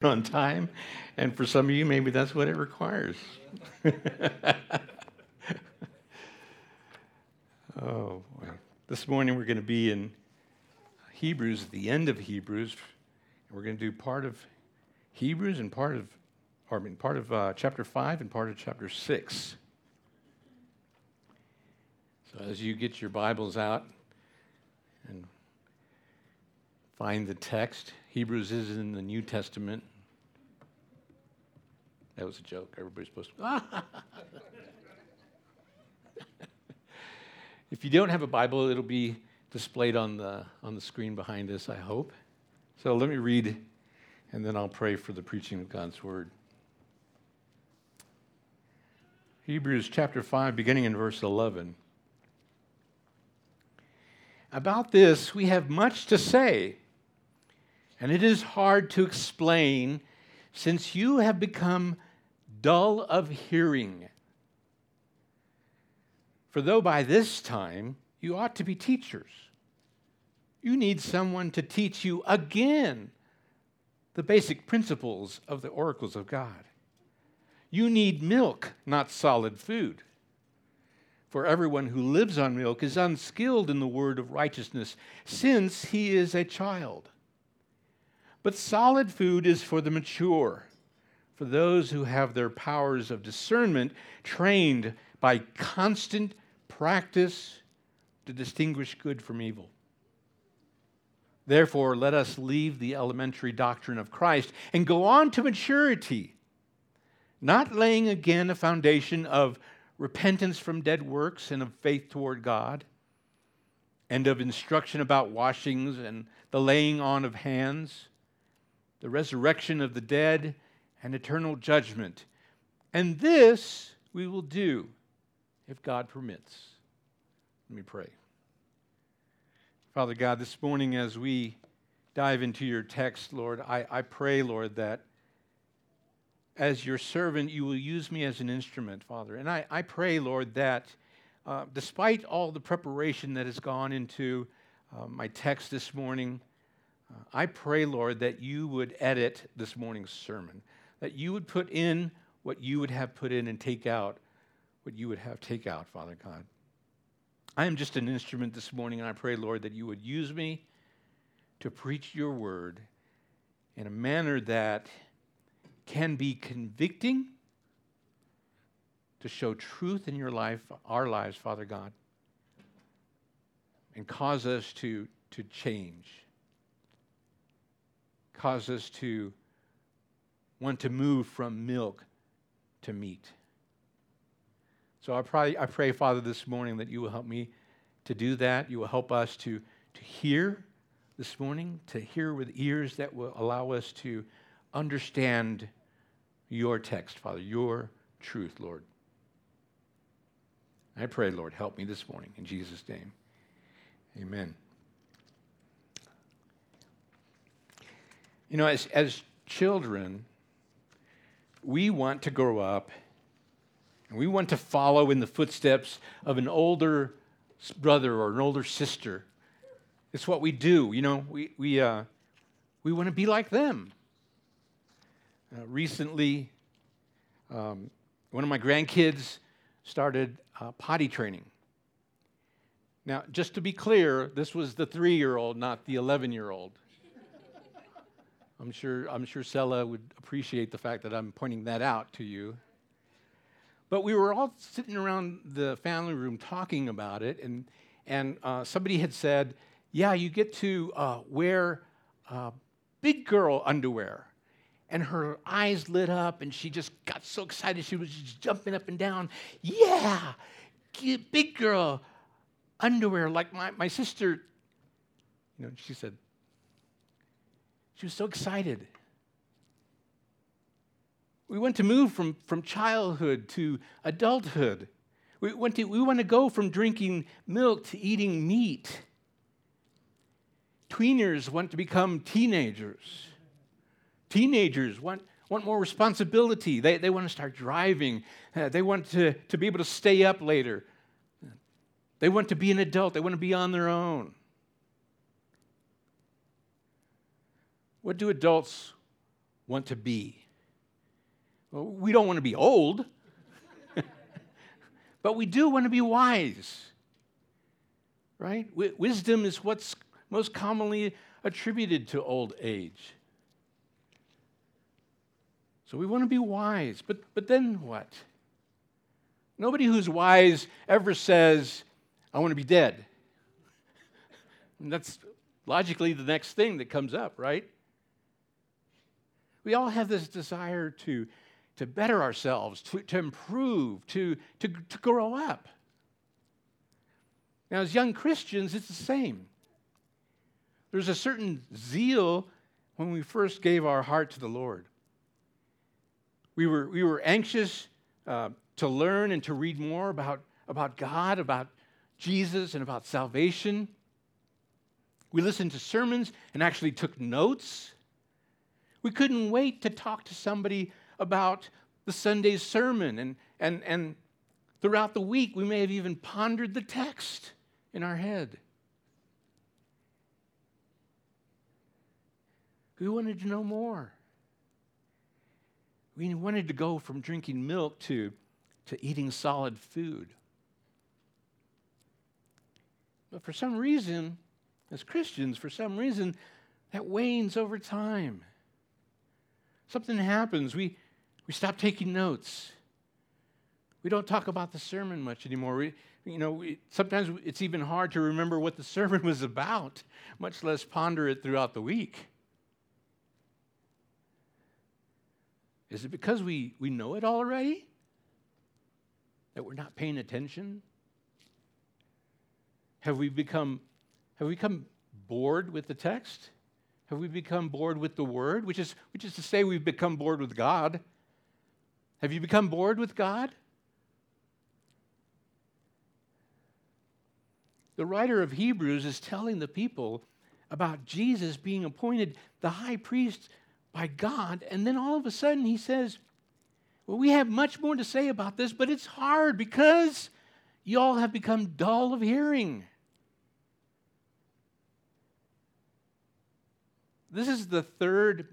on time. And for some of you, maybe that's what it requires. oh, boy. This morning we're going to be in Hebrews, the end of Hebrews. And we're going to do part of Hebrews and part of, or I mean, part of uh, chapter 5 and part of chapter 6. So as you get your Bibles out and find the text, Hebrews is in the New Testament. That was a joke. Everybody's supposed to. if you don't have a Bible, it'll be displayed on the, on the screen behind us, I hope. So let me read, and then I'll pray for the preaching of God's Word. Hebrews chapter 5, beginning in verse 11. About this, we have much to say, and it is hard to explain since you have become dull of hearing. For though by this time you ought to be teachers, you need someone to teach you again the basic principles of the oracles of God. You need milk, not solid food. For everyone who lives on milk is unskilled in the word of righteousness, since he is a child. But solid food is for the mature for those who have their powers of discernment trained by constant practice to distinguish good from evil. Therefore, let us leave the elementary doctrine of Christ and go on to maturity, not laying again a foundation of repentance from dead works and of faith toward God, and of instruction about washings and the laying on of hands, the resurrection of the dead and eternal judgment. And this we will do if God permits. Let me pray. Father God, this morning as we dive into your text, Lord, I, I pray, Lord, that as your servant, you will use me as an instrument, Father. And I, I pray, Lord, that uh, despite all the preparation that has gone into uh, my text this morning, uh, I pray, Lord, that you would edit this morning's sermon that you would put in what you would have put in and take out what you would have take out, Father God. I am just an instrument this morning, and I pray, Lord, that you would use me to preach your word in a manner that can be convicting, to show truth in your life, our lives, Father God, and cause us to, to change, cause us to want to move from milk to meat. So I pray, I pray, Father, this morning that you will help me to do that. You will help us to, to hear this morning, to hear with ears that will allow us to understand your text, Father, your truth, Lord. I pray, Lord, help me this morning. In Jesus' name, amen. You know, as, as children, we want to grow up and we want to follow in the footsteps of an older brother or an older sister. It's what we do. You know, we, we, uh, we want to be like them. Uh, recently, um, one of my grandkids started uh, potty training. Now, just to be clear, this was the three year old, not the 11 year old. I'm sure, I'm sure Sella would appreciate the fact that I'm pointing that out to you. But we were all sitting around the family room talking about it, and, and uh, somebody had said, Yeah, you get to uh, wear uh, big girl underwear. And her eyes lit up, and she just got so excited. She was just jumping up and down. Yeah, big girl underwear, like my, my sister. You know, she said, she was so excited. We want to move from, from childhood to adulthood. We want, to, we want to go from drinking milk to eating meat. Tweeners want to become teenagers. Teenagers want, want more responsibility. They, they want to start driving. Uh, they want to, to be able to stay up later. They want to be an adult. They want to be on their own. What do adults want to be? Well, we don't want to be old, but we do want to be wise. Right? Wisdom is what's most commonly attributed to old age. So we want to be wise, but, but then what? Nobody who's wise ever says, I want to be dead. And that's logically the next thing that comes up, right? We all have this desire to, to better ourselves, to, to improve, to, to, to grow up. Now, as young Christians, it's the same. There's a certain zeal when we first gave our heart to the Lord. We were, we were anxious uh, to learn and to read more about, about God, about Jesus, and about salvation. We listened to sermons and actually took notes. We couldn't wait to talk to somebody about the Sunday's sermon. And, and, and throughout the week, we may have even pondered the text in our head. We wanted to know more. We wanted to go from drinking milk to, to eating solid food. But for some reason, as Christians, for some reason, that wanes over time. Something happens. We, we stop taking notes. We don't talk about the sermon much anymore. We, you know, we, sometimes it's even hard to remember what the sermon was about, much less ponder it throughout the week. Is it because we, we know it already? That we're not paying attention? Have we become have we become bored with the text? Have we become bored with the word? Which is, which is to say, we've become bored with God. Have you become bored with God? The writer of Hebrews is telling the people about Jesus being appointed the high priest by God, and then all of a sudden he says, Well, we have much more to say about this, but it's hard because y'all have become dull of hearing. This is the third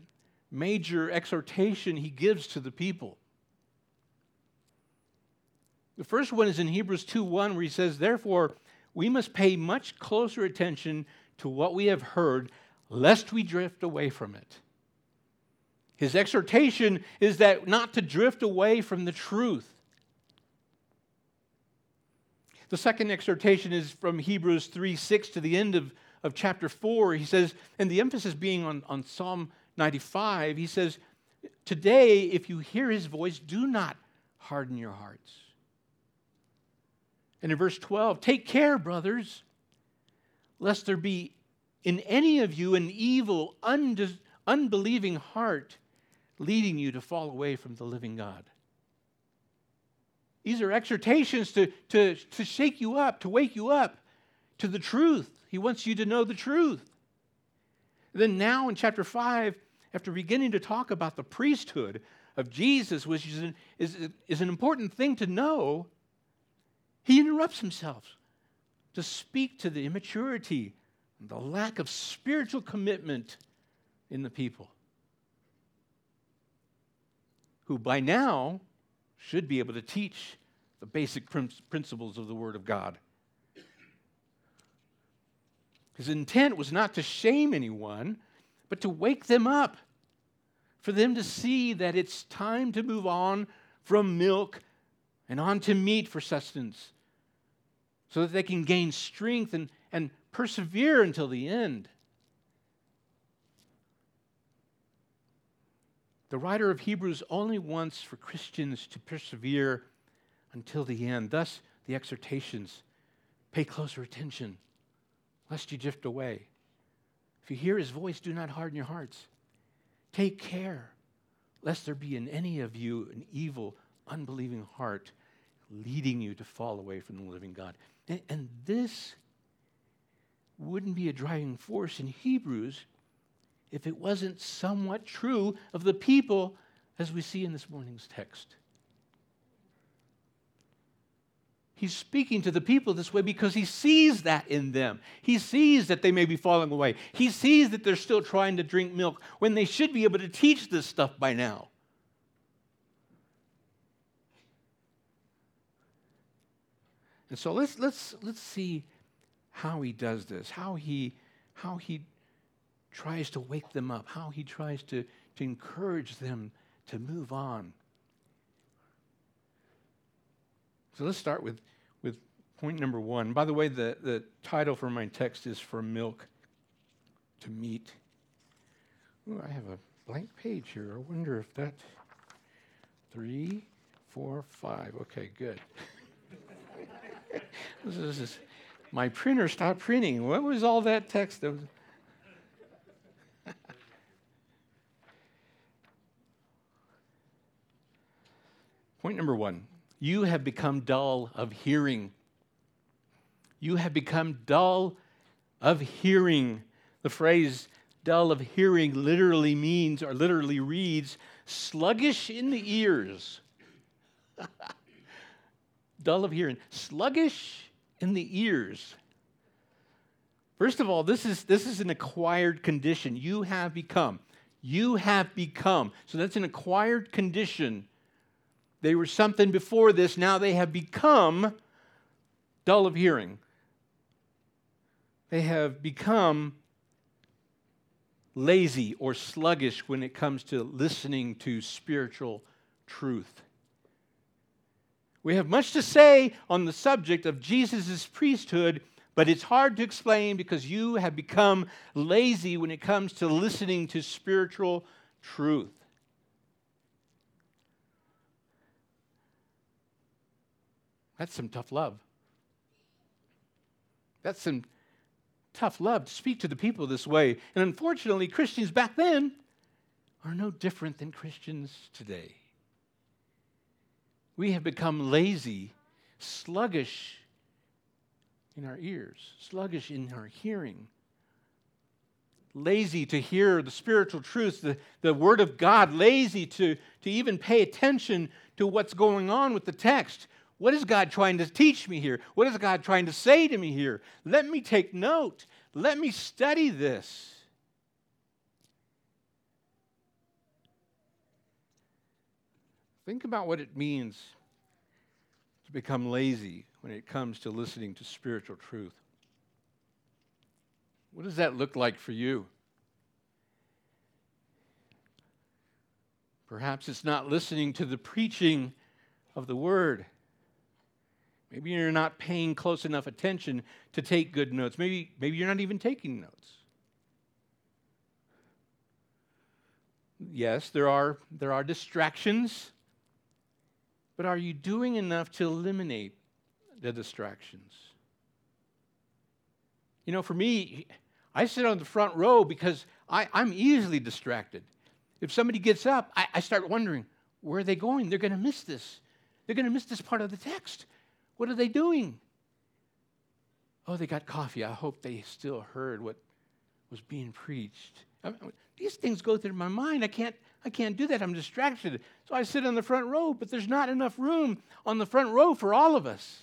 major exhortation he gives to the people. The first one is in Hebrews 2:1 where he says, "Therefore, we must pay much closer attention to what we have heard, lest we drift away from it." His exhortation is that not to drift away from the truth. The second exhortation is from Hebrews 3 6 to the end of of chapter 4, he says, and the emphasis being on, on Psalm 95, he says, Today, if you hear his voice, do not harden your hearts. And in verse 12, take care, brothers, lest there be in any of you an evil, unbelieving heart leading you to fall away from the living God. These are exhortations to, to, to shake you up, to wake you up to the truth. He wants you to know the truth. Then, now in chapter 5, after beginning to talk about the priesthood of Jesus, which is an, is, is an important thing to know, he interrupts himself to speak to the immaturity and the lack of spiritual commitment in the people, who by now should be able to teach the basic principles of the Word of God. His intent was not to shame anyone, but to wake them up, for them to see that it's time to move on from milk and on to meat for sustenance, so that they can gain strength and, and persevere until the end. The writer of Hebrews only wants for Christians to persevere until the end. Thus, the exhortations pay closer attention lest you drift away. If you hear his voice, do not harden your hearts. Take care, lest there be in any of you an evil, unbelieving heart leading you to fall away from the living God. And, and this wouldn't be a driving force in Hebrews if it wasn't somewhat true of the people as we see in this morning's text. He's speaking to the people this way because he sees that in them. He sees that they may be falling away. He sees that they're still trying to drink milk when they should be able to teach this stuff by now. And so let's, let's, let's see how he does this, how he, how he tries to wake them up, how he tries to, to encourage them to move on. So let's start with, with point number one. By the way, the, the title for my text is From Milk to Meat. Ooh, I have a blank page here. I wonder if that. Three, four, five. Okay, good. this is, my printer stopped printing. What was all that text? That Point number one you have become dull of hearing. You have become dull of hearing. The phrase dull of hearing literally means or literally reads sluggish in the ears. dull of hearing, sluggish in the ears. First of all, this is, this is an acquired condition. You have become. You have become. So that's an acquired condition they were something before this, now they have become dull of hearing. They have become lazy or sluggish when it comes to listening to spiritual truth. We have much to say on the subject of Jesus' priesthood, but it's hard to explain because you have become lazy when it comes to listening to spiritual truth. That's some tough love. That's some tough love to speak to the people this way. And unfortunately, Christians back then are no different than Christians today. We have become lazy, sluggish in our ears, sluggish in our hearing, lazy to hear the spiritual truths, the, the Word of God, lazy to, to even pay attention to what's going on with the text. What is God trying to teach me here? What is God trying to say to me here? Let me take note. Let me study this. Think about what it means to become lazy when it comes to listening to spiritual truth. What does that look like for you? Perhaps it's not listening to the preaching of the word. Maybe you're not paying close enough attention to take good notes. Maybe, maybe you're not even taking notes. Yes, there are, there are distractions, but are you doing enough to eliminate the distractions? You know, for me, I sit on the front row because I, I'm easily distracted. If somebody gets up, I, I start wondering, where are they going? They're going to miss this. They're going to miss this part of the text. What are they doing? Oh, they got coffee. I hope they still heard what was being preached. I mean, these things go through my mind. I can't, I can't do that. I'm distracted. So I sit on the front row, but there's not enough room on the front row for all of us.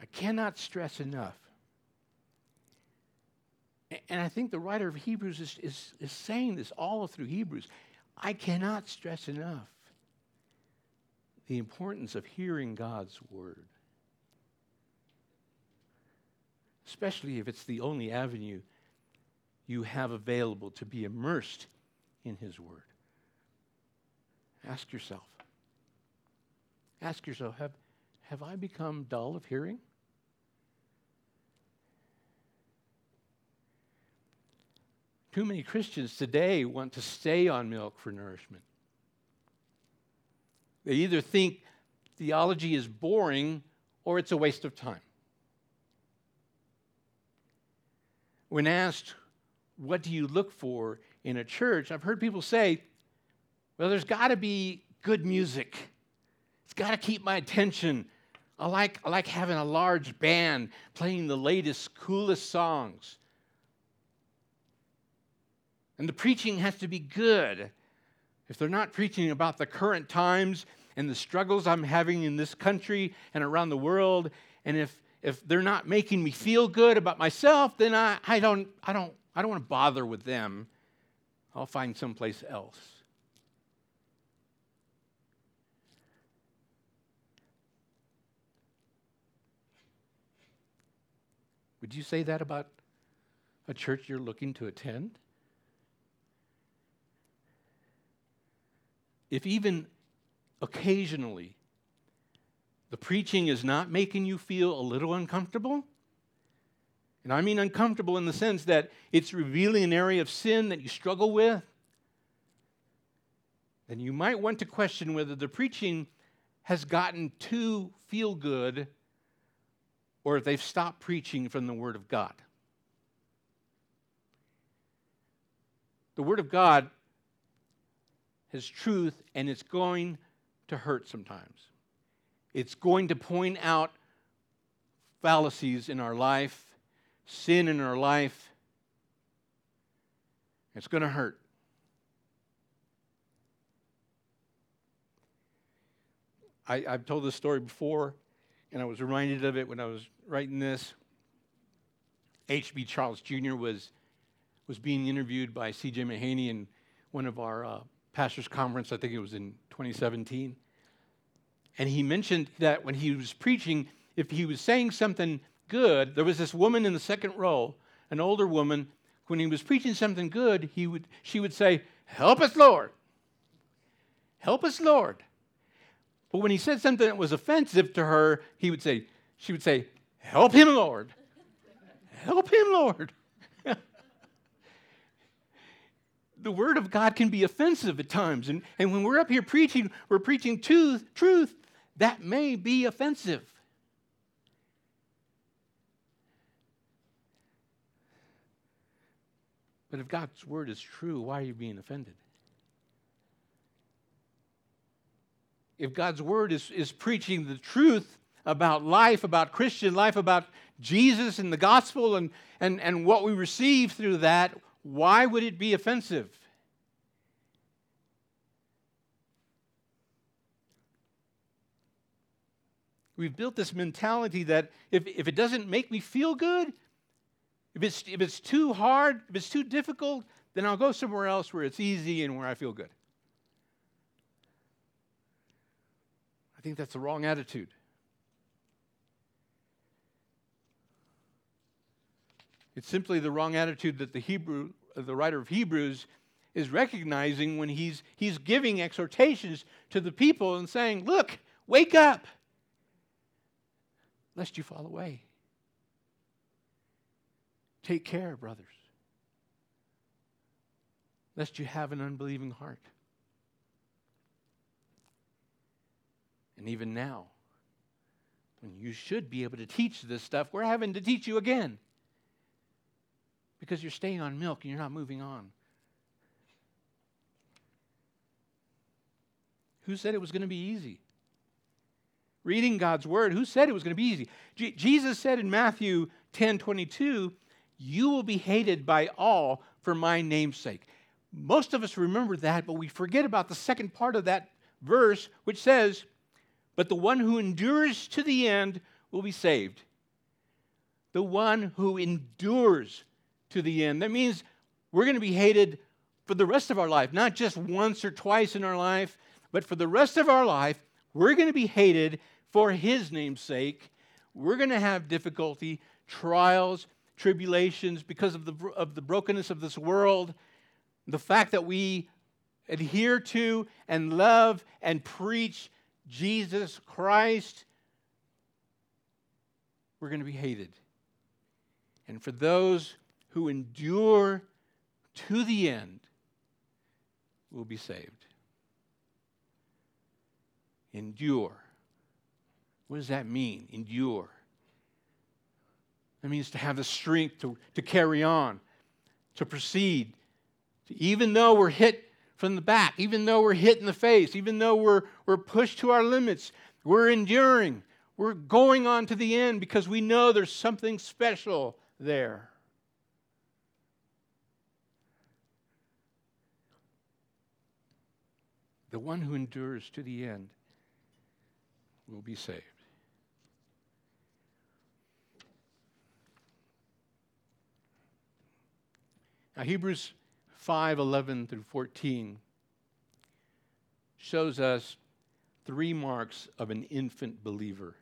I cannot stress enough and I think the writer of Hebrews is, is, is saying this all through Hebrews. I cannot stress enough the importance of hearing God's word, especially if it's the only avenue you have available to be immersed in His word. Ask yourself. Ask yourself have, have I become dull of hearing? Too many Christians today want to stay on milk for nourishment. They either think theology is boring or it's a waste of time. When asked, what do you look for in a church? I've heard people say, well, there's got to be good music. It's got to keep my attention. I like, I like having a large band playing the latest, coolest songs. And the preaching has to be good. If they're not preaching about the current times and the struggles I'm having in this country and around the world, and if, if they're not making me feel good about myself, then I, I, don't, I, don't, I don't want to bother with them. I'll find someplace else. Would you say that about a church you're looking to attend? If even occasionally the preaching is not making you feel a little uncomfortable, and I mean uncomfortable in the sense that it's revealing an area of sin that you struggle with, then you might want to question whether the preaching has gotten too feel good or if they've stopped preaching from the Word of God. The Word of God has truth and it's going to hurt sometimes. It's going to point out fallacies in our life, sin in our life. It's going to hurt. I, have told this story before, and I was reminded of it when I was writing this. H.B. Charles Jr. was, was being interviewed by C.J. Mahaney in one of our uh, pastors' conference, I think it was in 2017. And he mentioned that when he was preaching, if he was saying something good, there was this woman in the second row, an older woman, when he was preaching something good, he would, she would say, Help us, Lord. Help us, Lord. But when he said something that was offensive to her, he would say, she would say, Help him, Lord. Help him, Lord. The word of God can be offensive at times. And, and when we're up here preaching, we're preaching truth, truth that may be offensive. But if God's word is true, why are you being offended? If God's word is, is preaching the truth, about life, about Christian life, about Jesus and the gospel and, and, and what we receive through that, why would it be offensive? We've built this mentality that if, if it doesn't make me feel good, if it's, if it's too hard, if it's too difficult, then I'll go somewhere else where it's easy and where I feel good. I think that's the wrong attitude. It's simply the wrong attitude that the Hebrew, the writer of Hebrews is recognizing when he's, he's giving exhortations to the people and saying, Look, wake up, lest you fall away. Take care, brothers, lest you have an unbelieving heart. And even now, when you should be able to teach this stuff, we're having to teach you again because you're staying on milk and you're not moving on. Who said it was going to be easy? Reading God's word, who said it was going to be easy? Jesus said in Matthew 10 22, You will be hated by all for my name's sake. Most of us remember that, but we forget about the second part of that verse, which says, But the one who endures to the end will be saved. The one who endures to the end. That means we're going to be hated for the rest of our life, not just once or twice in our life, but for the rest of our life, we're going to be hated for His name's sake. We're going to have difficulty, trials, tribulations because of the, of the brokenness of this world, the fact that we adhere to and love and preach Jesus Christ, we're going to be hated. And for those who endure to the end will be saved. Endure. What does that mean? Endure. That means to have the strength to, to carry on, to proceed. Even though we're hit from the back, even though we're hit in the face, even though we're, we're pushed to our limits, we're enduring. We're going on to the end because we know there's something special there. The one who endures to the end, will be saved. Now, Hebrews 5 11 through 14 shows us three marks of an infant believer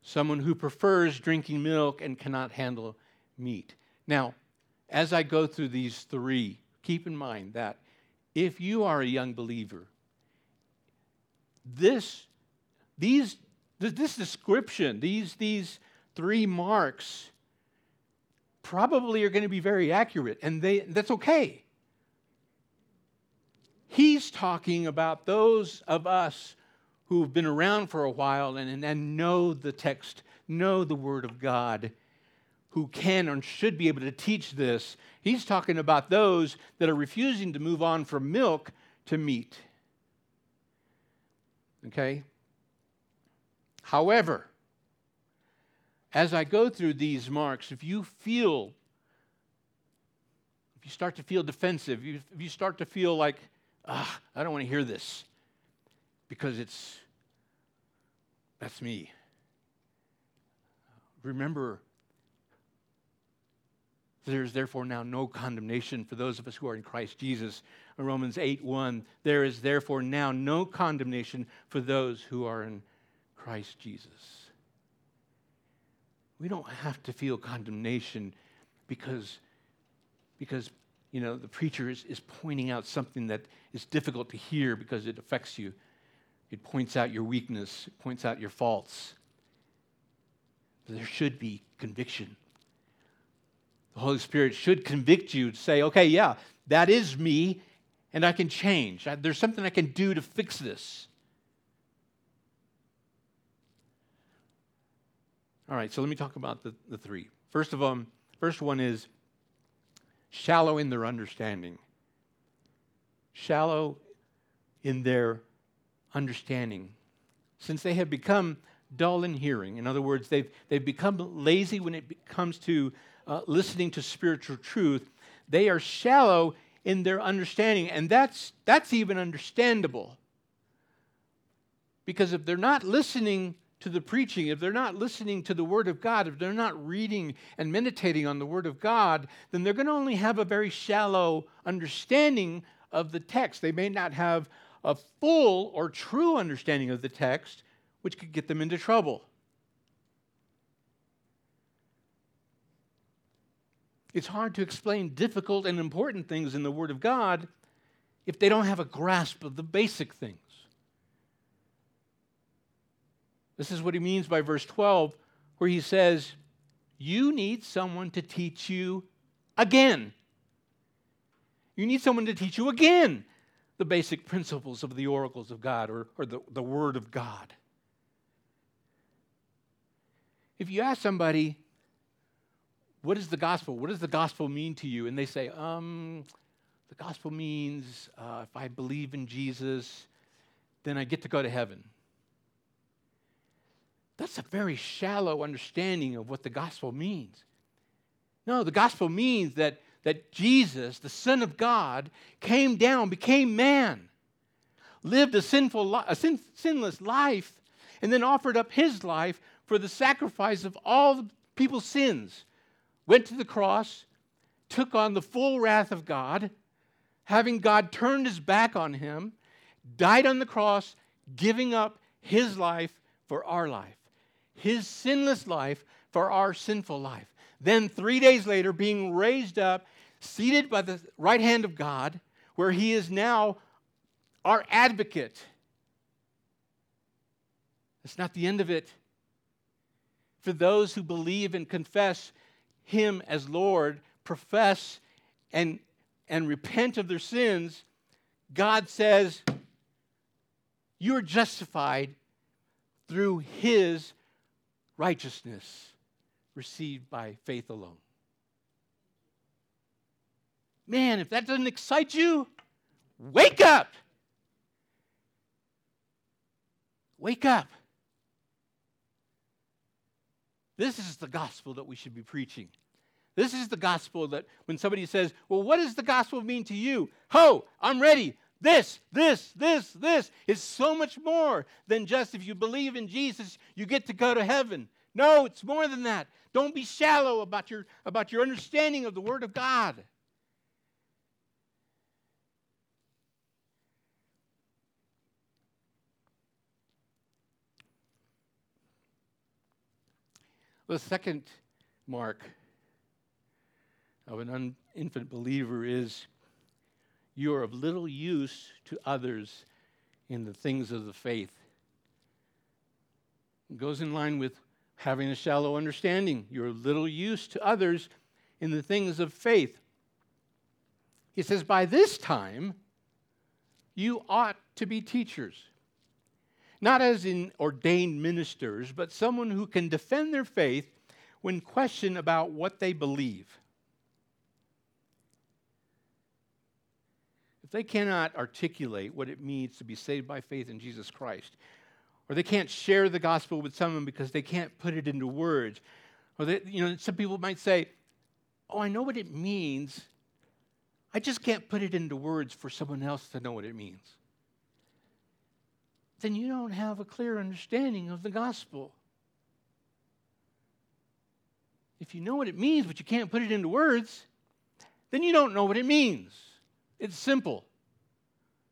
someone who prefers drinking milk and cannot handle meat. Now, as I go through these three, keep in mind that if you are a young believer, this, these, this description, these, these three marks, probably are going to be very accurate, and they, that's okay. He's talking about those of us who've been around for a while and, and know the text, know the Word of God, who can and should be able to teach this. He's talking about those that are refusing to move on from milk to meat. Okay? However, as I go through these marks, if you feel, if you start to feel defensive, if you start to feel like, ah, I don't want to hear this because it's that's me. Remember, there is therefore now no condemnation for those of us who are in Christ Jesus. Romans 8 1, there is therefore now no condemnation for those who are in Christ Jesus. We don't have to feel condemnation because, because you know, the preacher is, is pointing out something that is difficult to hear because it affects you. It points out your weakness, it points out your faults. There should be conviction. The Holy Spirit should convict you to say, okay, yeah, that is me, and I can change. There's something I can do to fix this. All right, so let me talk about the, the three. First of all, first one is shallow in their understanding. Shallow in their understanding. Since they have become dull in hearing, in other words, they've, they've become lazy when it comes to uh, listening to spiritual truth, they are shallow in their understanding. And that's, that's even understandable. Because if they're not listening to the preaching, if they're not listening to the Word of God, if they're not reading and meditating on the Word of God, then they're going to only have a very shallow understanding of the text. They may not have a full or true understanding of the text, which could get them into trouble. It's hard to explain difficult and important things in the Word of God if they don't have a grasp of the basic things. This is what he means by verse 12, where he says, You need someone to teach you again. You need someone to teach you again the basic principles of the oracles of God or, or the, the Word of God. If you ask somebody, what is the gospel? What does the gospel mean to you? And they say, um, the gospel means uh, if I believe in Jesus, then I get to go to heaven. That's a very shallow understanding of what the gospel means. No, the gospel means that, that Jesus, the Son of God, came down, became man, lived a, sinful, a sin, sinless life, and then offered up his life for the sacrifice of all people's sins went to the cross, took on the full wrath of God, having God turned his back on him, died on the cross, giving up his life for our life, his sinless life for our sinful life. Then, three days later, being raised up, seated by the right hand of God, where he is now our advocate. That's not the end of it. For those who believe and confess him as Lord, profess and, and repent of their sins, God says, You're justified through His righteousness received by faith alone. Man, if that doesn't excite you, wake up. Wake up. This is the gospel that we should be preaching. This is the gospel that when somebody says, Well, what does the gospel mean to you? Ho, I'm ready. This, this, this, this is so much more than just if you believe in Jesus, you get to go to heaven. No, it's more than that. Don't be shallow about your, about your understanding of the Word of God. The second mark of an un- infant believer is you are of little use to others in the things of the faith. It goes in line with having a shallow understanding. You're of little use to others in the things of faith. He says, By this time, you ought to be teachers not as in ordained ministers, but someone who can defend their faith when questioned about what they believe. If they cannot articulate what it means to be saved by faith in Jesus Christ, or they can't share the gospel with someone because they can't put it into words, or they, you know, some people might say, "Oh, I know what it means. I just can't put it into words for someone else to know what it means." Then you don't have a clear understanding of the gospel. If you know what it means, but you can't put it into words, then you don't know what it means. It's simple.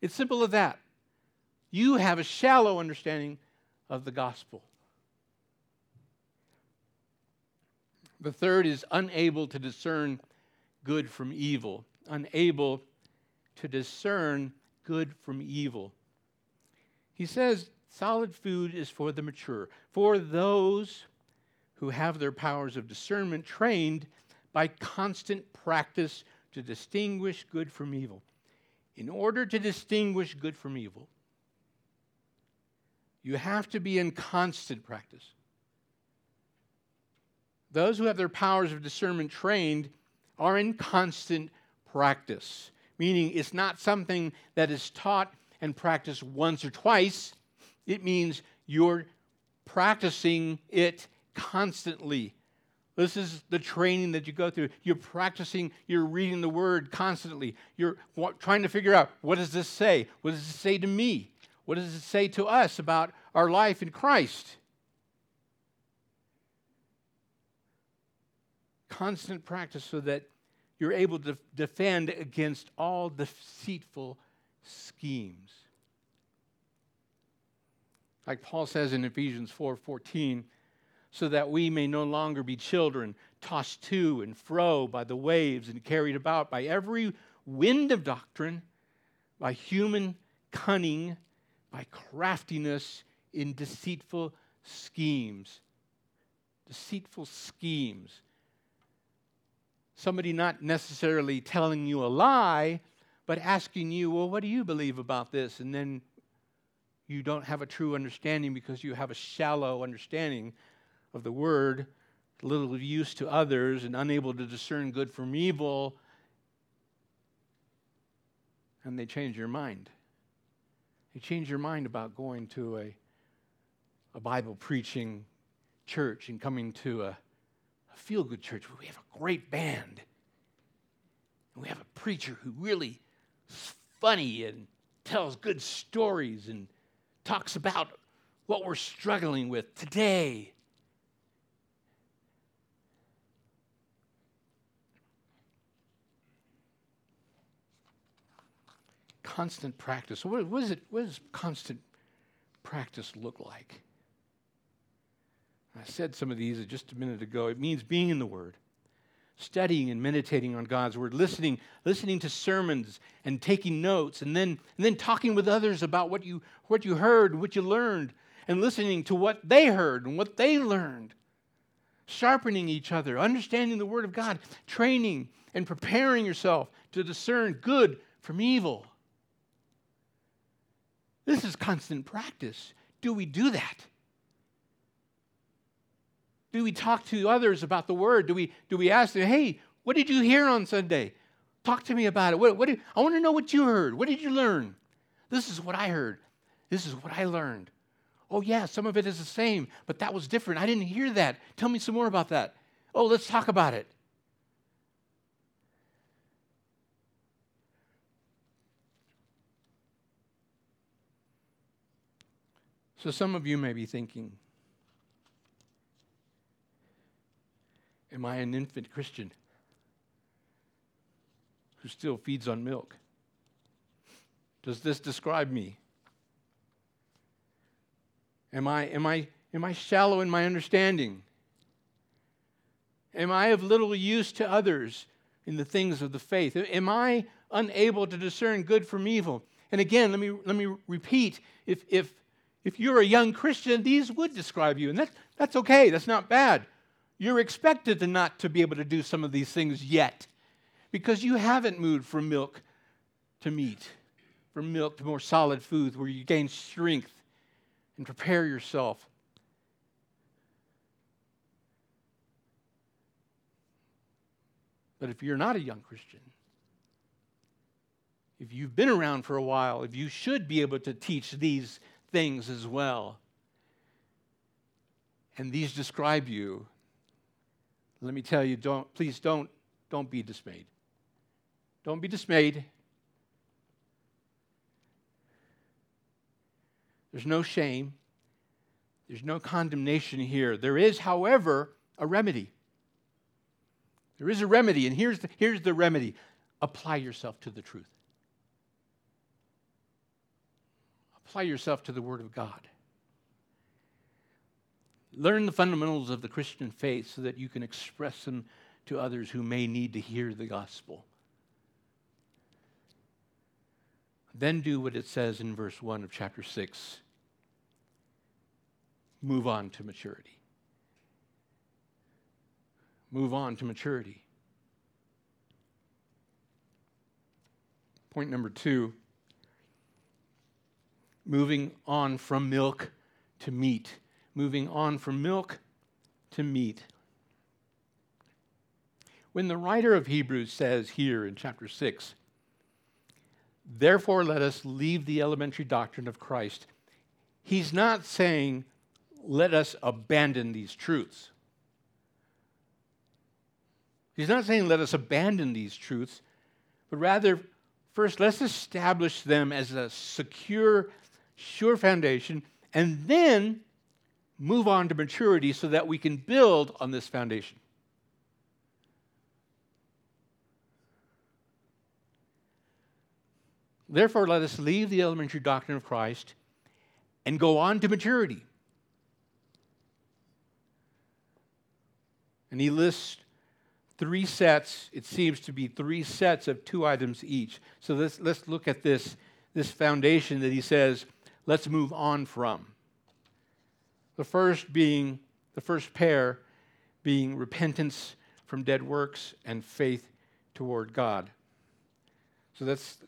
It's simple as that. You have a shallow understanding of the gospel. The third is unable to discern good from evil. Unable to discern good from evil. He says solid food is for the mature, for those who have their powers of discernment trained by constant practice to distinguish good from evil. In order to distinguish good from evil, you have to be in constant practice. Those who have their powers of discernment trained are in constant practice, meaning it's not something that is taught and practice once or twice, it means you're practicing it constantly. This is the training that you go through. You're practicing, you're reading the word constantly. You're trying to figure out what does this say? What does it say to me? What does it say to us about our life in Christ? Constant practice so that you're able to defend against all deceitful schemes. Like Paul says in Ephesians 4 14, so that we may no longer be children, tossed to and fro by the waves and carried about by every wind of doctrine, by human cunning, by craftiness in deceitful schemes. Deceitful schemes. Somebody not necessarily telling you a lie, but asking you, well, what do you believe about this? And then you don't have a true understanding because you have a shallow understanding of the word, little use to others, and unable to discern good from evil. And they change your mind. They change your mind about going to a, a Bible preaching church and coming to a, a feel good church where we have a great band. And we have a preacher who really funny and tells good stories and talks about what we're struggling with today. Constant practice. What, what, is it, what does constant practice look like? I said some of these just a minute ago. It means being in the Word studying and meditating on God's word, listening, listening to sermons and taking notes, and then, and then talking with others about what you, what you heard, what you learned, and listening to what they heard and what they learned. Sharpening each other, understanding the word of God, training and preparing yourself to discern good from evil. This is constant practice. Do we do that? Do we talk to others about the word? Do we, do we ask them, hey, what did you hear on Sunday? Talk to me about it. What, what I want to know what you heard. What did you learn? This is what I heard. This is what I learned. Oh, yeah, some of it is the same, but that was different. I didn't hear that. Tell me some more about that. Oh, let's talk about it. So, some of you may be thinking, Am I an infant Christian who still feeds on milk? Does this describe me? Am I, am I, am I shallow in my understanding? Am I of little use to others in the things of the faith? Am I unable to discern good from evil? And again, let me, let me repeat if, if, if you're a young Christian, these would describe you, and that, that's okay, that's not bad. You're expected to not to be able to do some of these things yet because you haven't moved from milk to meat, from milk to more solid foods where you gain strength and prepare yourself. But if you're not a young Christian, if you've been around for a while, if you should be able to teach these things as well, and these describe you, let me tell you, don't, please don't, don't be dismayed. Don't be dismayed. There's no shame. There's no condemnation here. There is, however, a remedy. There is a remedy, and here's the, here's the remedy apply yourself to the truth. Apply yourself to the Word of God. Learn the fundamentals of the Christian faith so that you can express them to others who may need to hear the gospel. Then do what it says in verse 1 of chapter 6 move on to maturity move on to maturity. Point number two moving on from milk to meat. Moving on from milk to meat. When the writer of Hebrews says here in chapter 6, therefore let us leave the elementary doctrine of Christ, he's not saying, let us abandon these truths. He's not saying let us abandon these truths, but rather, first, let's establish them as a secure, sure foundation, and then move on to maturity so that we can build on this foundation. Therefore, let us leave the elementary doctrine of Christ and go on to maturity. And he lists three sets, it seems to be three sets of two items each. So let's, let's look at this, this foundation that he says, let's move on from. The first being, the first pair being repentance from dead works and faith toward God. So that's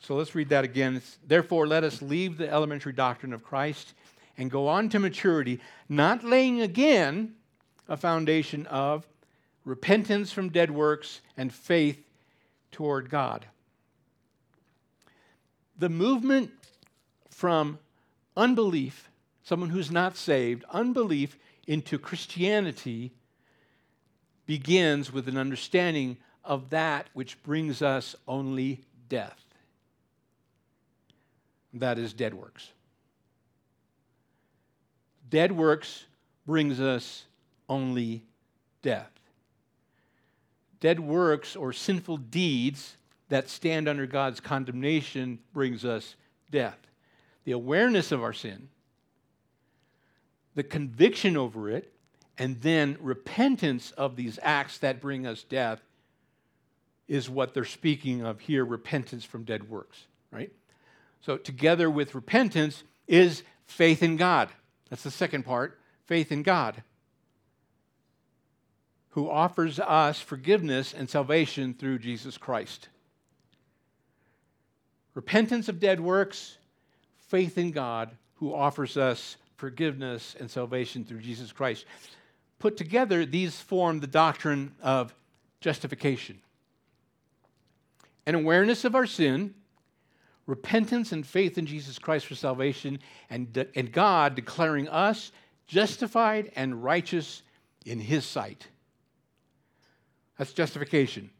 so let's read that again. It's, Therefore, let us leave the elementary doctrine of Christ and go on to maturity, not laying again a foundation of repentance from dead works, and faith toward God. The movement from unbelief, someone who's not saved, unbelief into Christianity begins with an understanding of that which brings us only death. That is dead works. Dead works brings us only death dead works or sinful deeds that stand under God's condemnation brings us death. The awareness of our sin, the conviction over it, and then repentance of these acts that bring us death is what they're speaking of here repentance from dead works, right? So, together with repentance is faith in God. That's the second part faith in God who offers us forgiveness and salvation through Jesus Christ. Repentance of dead works, faith in God, who offers us forgiveness and salvation through Jesus Christ. Put together, these form the doctrine of justification. An awareness of our sin, repentance and faith in Jesus Christ for salvation, and, and God declaring us justified and righteous in His sight. That's justification.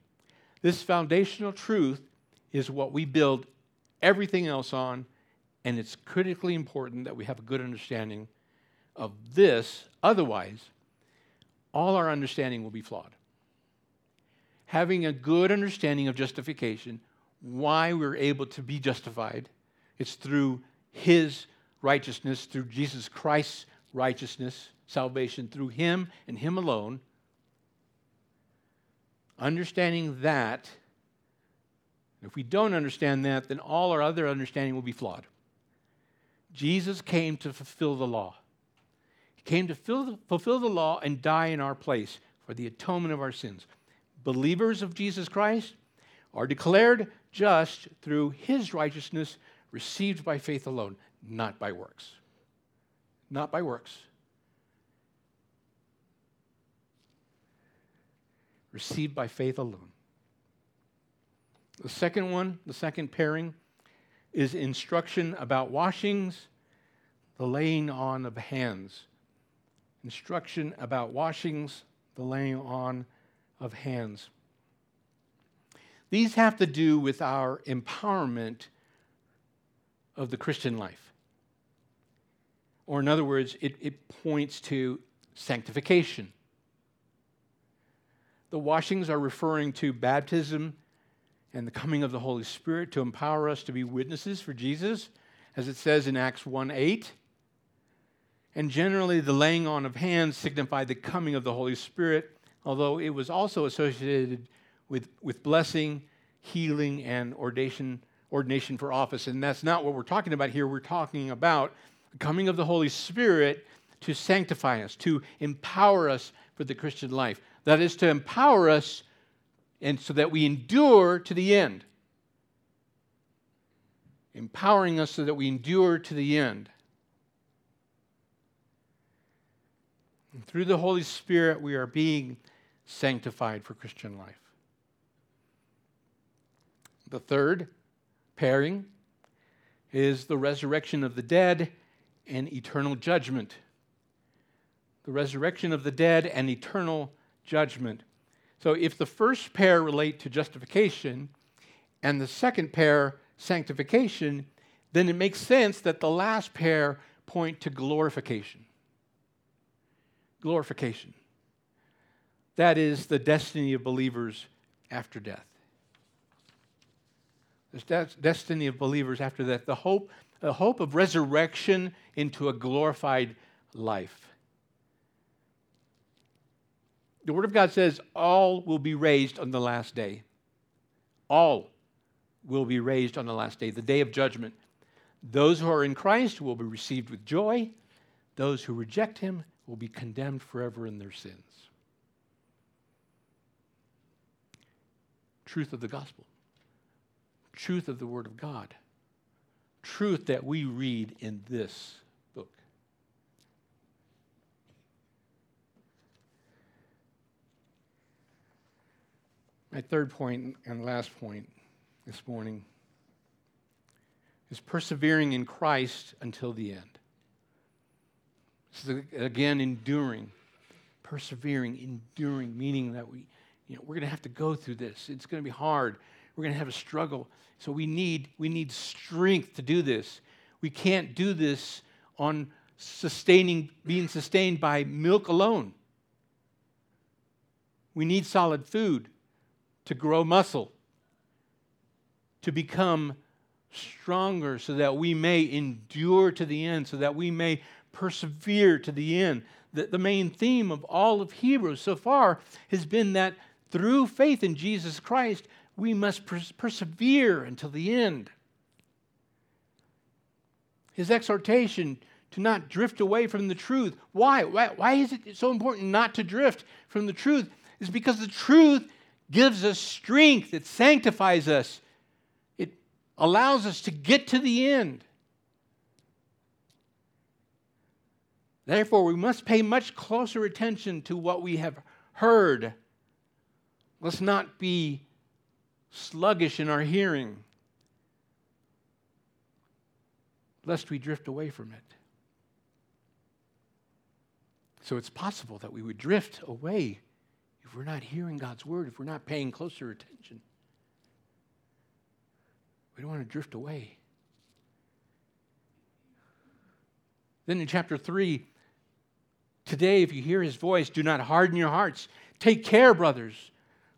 This foundational truth is what we build everything else on And it's critically important that we have a good understanding of this. Otherwise, all our understanding will be flawed. Having a good understanding of justification, why we're able to be justified, it's through His righteousness, through Jesus Christ's righteousness, salvation through Him and Him alone. Understanding that, if we don't understand that, then all our other understanding will be flawed. Jesus came to fulfill the law. He came to fulfill the law and die in our place for the atonement of our sins. Believers of Jesus Christ are declared just through his righteousness received by faith alone, not by works. Not by works. Received by faith alone. The second one, the second pairing, is instruction about washings, the laying on of hands. Instruction about washings, the laying on of hands. These have to do with our empowerment of the Christian life. Or, in other words, it, it points to sanctification. The washings are referring to baptism and the coming of the Holy Spirit to empower us to be witnesses for Jesus, as it says in Acts 1 8. And generally, the laying on of hands signified the coming of the Holy Spirit, although it was also associated with, with blessing, healing, and ordination, ordination for office. And that's not what we're talking about here. We're talking about the coming of the Holy Spirit to sanctify us, to empower us for the Christian life. That is to empower us and so that we endure to the end. Empowering us so that we endure to the end. And through the Holy Spirit, we are being sanctified for Christian life. The third pairing is the resurrection of the dead and eternal judgment. The resurrection of the dead and eternal judgment. So if the first pair relate to justification and the second pair sanctification, then it makes sense that the last pair point to glorification. Glorification. That is the destiny of believers after death. The destiny of believers after death, the hope, the hope of resurrection into a glorified life. The Word of God says all will be raised on the last day. All will be raised on the last day, the day of judgment. Those who are in Christ will be received with joy. Those who reject him will be condemned forever in their sins. Truth of the gospel, truth of the Word of God, truth that we read in this My third point and last point this morning is persevering in Christ until the end. This is again enduring, persevering, enduring, meaning that we, you know, we're going to have to go through this. It's going to be hard. We're going to have a struggle. So we need we need strength to do this. We can't do this on sustaining being sustained by milk alone. We need solid food to grow muscle, to become stronger so that we may endure to the end, so that we may persevere to the end. The, the main theme of all of Hebrews so far has been that through faith in Jesus Christ, we must pers- persevere until the end. His exhortation to not drift away from the truth. Why? Why, why is it so important not to drift from the truth? Is because the truth gives us strength, it sanctifies us, it allows us to get to the end. Therefore, we must pay much closer attention to what we have heard. Let's not be sluggish in our hearing, lest we drift away from it. So it's possible that we would drift away if we're not hearing God's word, if we're not paying closer attention, we don't want to drift away. Then in chapter 3, today, if you hear his voice, do not harden your hearts. Take care, brothers,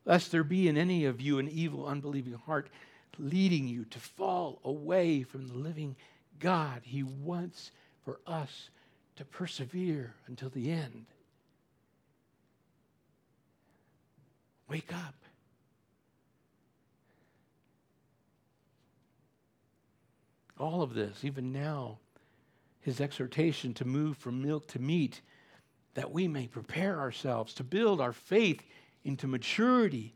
lest there be in any of you an evil, unbelieving heart leading you to fall away from the living God. He wants for us to persevere until the end. Wake up. All of this, even now, his exhortation to move from milk to meat, that we may prepare ourselves to build our faith into maturity,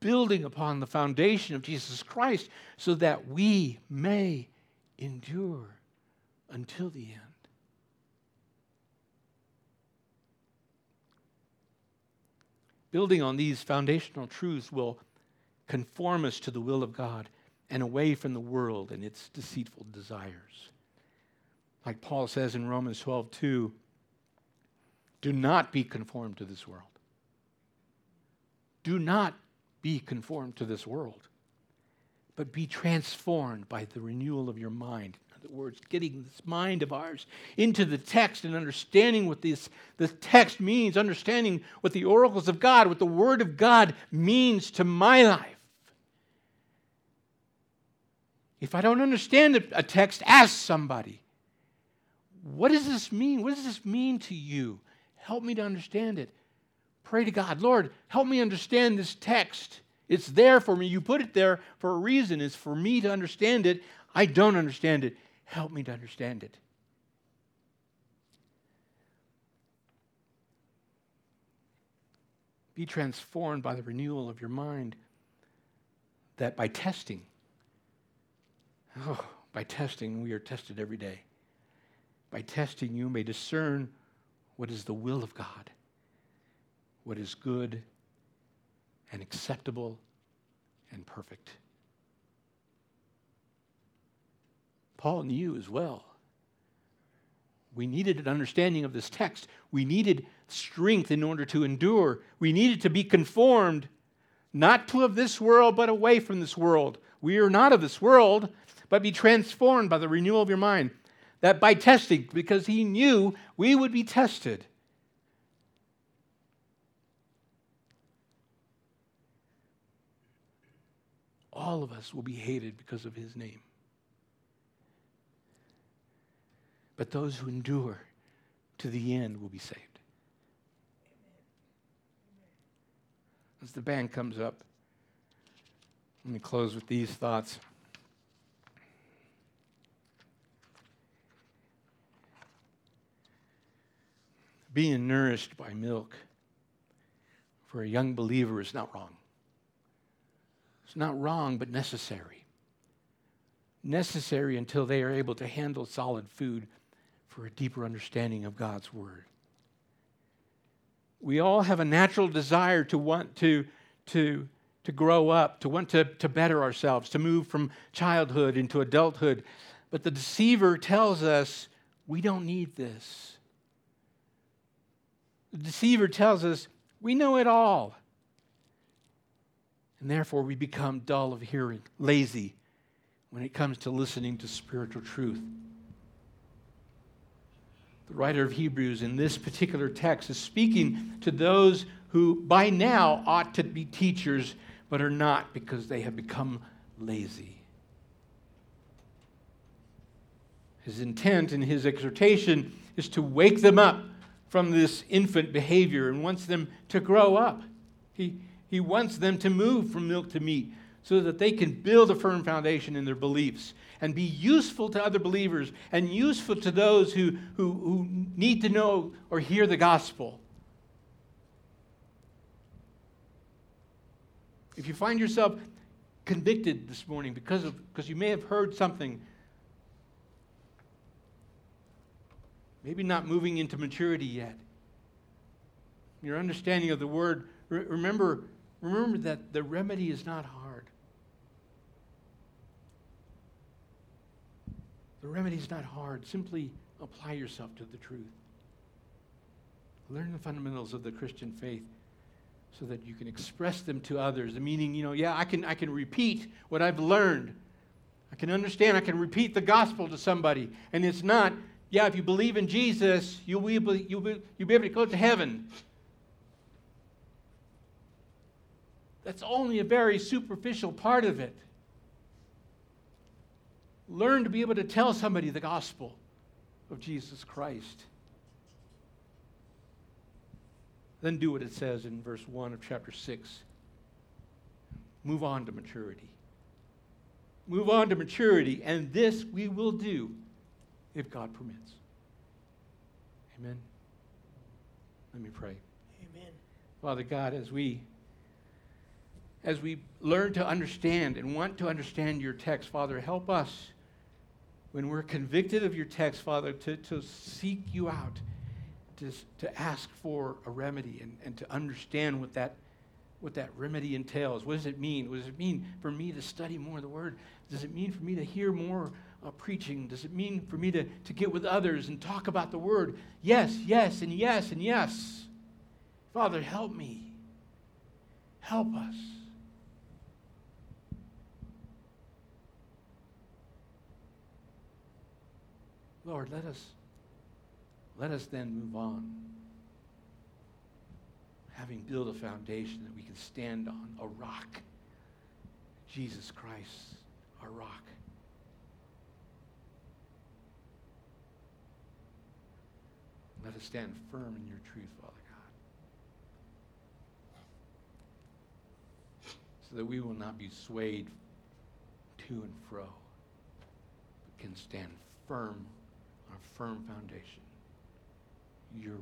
building upon the foundation of Jesus Christ, so that we may endure until the end. Building on these foundational truths will conform us to the will of God and away from the world and its deceitful desires. Like Paul says in Romans 12, 2, do not be conformed to this world. Do not be conformed to this world, but be transformed by the renewal of your mind other words, getting this mind of ours into the text and understanding what this, this text means, understanding what the oracles of God, what the Word of God means to my life. If I don't understand a text, ask somebody. What does this mean? What does this mean to you? Help me to understand it. Pray to God, Lord, help me understand this text. It's there for me. You put it there for a reason. It's for me to understand it. I don't understand it. Help me to understand it. Be transformed by the renewal of your mind, that by testing, oh, by testing, we are tested every day. By testing, you may discern what is the will of God, what is good and acceptable and perfect. Paul knew as well. We needed an understanding of this text. We needed strength in order to endure. We needed to be conformed, not to of this world, but away from this world. We are not of this world, but be transformed by the renewal of your mind. That by testing, because he knew we would be tested. All of us will be hated because of his name. But those who endure to the end will be saved. As the band comes up, let me close with these thoughts. Being nourished by milk for a young believer is not wrong. It's not wrong, but necessary. Necessary until they are able to handle solid food for a deeper understanding of God's Word. We all have a natural desire to want to, to, to grow up, to want to, to better ourselves, to move from childhood into adulthood. But the deceiver tells us we don't need this. The deceiver tells us we know it all. And therefore, we become dull of hearing, lazy when it comes to listening to spiritual truth the writer of Hebrews in this particular text is speaking to those who by now ought to be teachers but are not because they have become lazy. His intent in his exhortation is to wake them up from this infant behavior and wants them to grow up. He, he wants them to move from milk to meat so that they can build a firm foundation in their beliefs and be useful to other believers and useful to those who, who, who need to know or hear the gospel. If you find yourself convicted this morning because, of, because you may have heard something, maybe not moving into maturity yet, your understanding of the word, remember, remember that the remedy is not hard. The remedy is not hard. Simply apply yourself to the truth. Learn the fundamentals of the Christian faith so that you can express them to others. The meaning, you know, yeah, I can, I can repeat what I've learned. I can understand, I can repeat the gospel to somebody. And it's not Yeah, if you believe in Jesus, you'll be able, you'll be, you'll be able to go to heaven. That's only a very superficial part of it. Learn to be able to tell somebody the gospel of Jesus Christ. Then do what it says in verse 1 of chapter 6. Move on to maturity. Move on to maturity, and this we will do if God permits. Amen. Let me pray. Amen. Father God, as we as we learn to understand and want to understand your text, Father, help us when we're convicted of your text, Father, to, to seek you out, to, to ask for a remedy and, and to understand what that, what that remedy entails. What does it mean? What does it mean for me to study more of the Word? Does it mean for me to hear more uh, preaching? Does it mean for me to, to get with others and talk about the Word? Yes, yes, and yes, and yes. Father, help me. Help us. Lord, let us let us then move on. Having built a foundation that we can stand on, a rock. Jesus Christ, our rock. Let us stand firm in your truth, Father God. So that we will not be swayed to and fro, but can stand firm a firm foundation. Your